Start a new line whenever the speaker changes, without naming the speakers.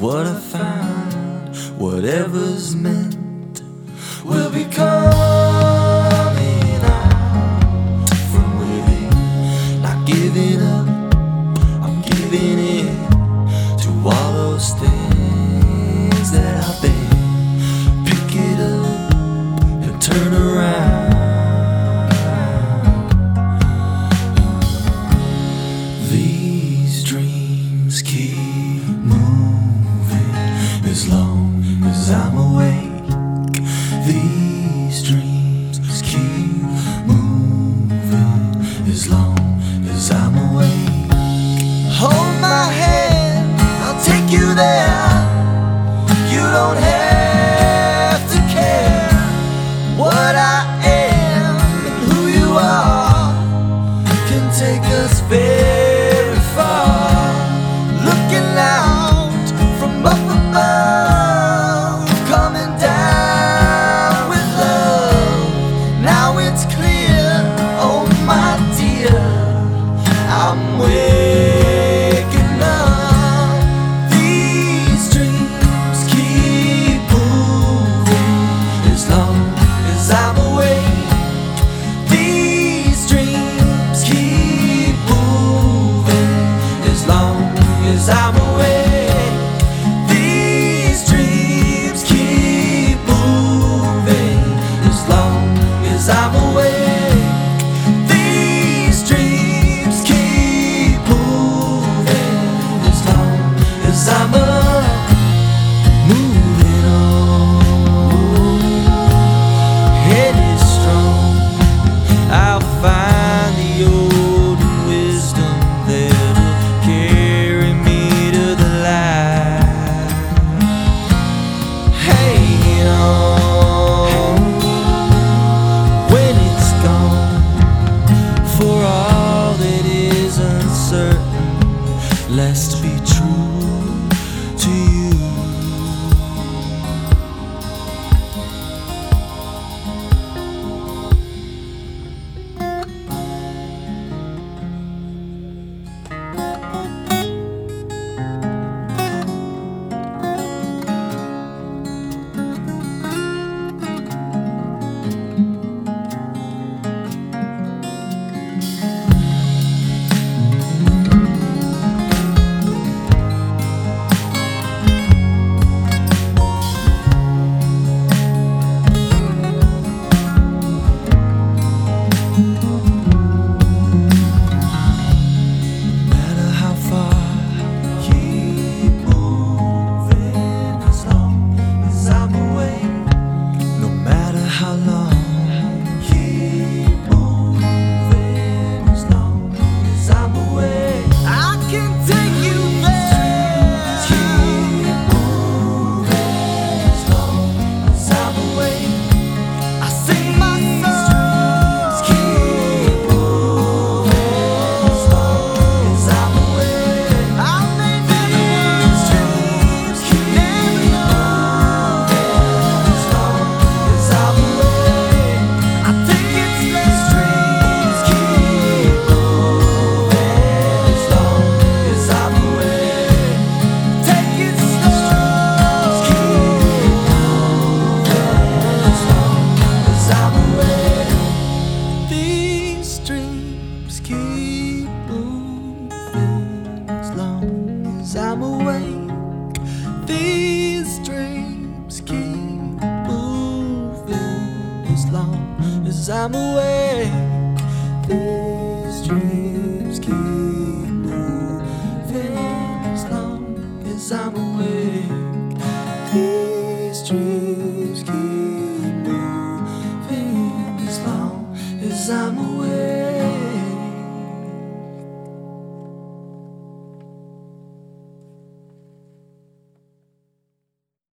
what I found. Whatever's meant will be coming out from within, not giving up is long. pasamos. as I'm awake, These dreams keep moving as long as I'm awake. These dreams keep moving as long as I'm awake.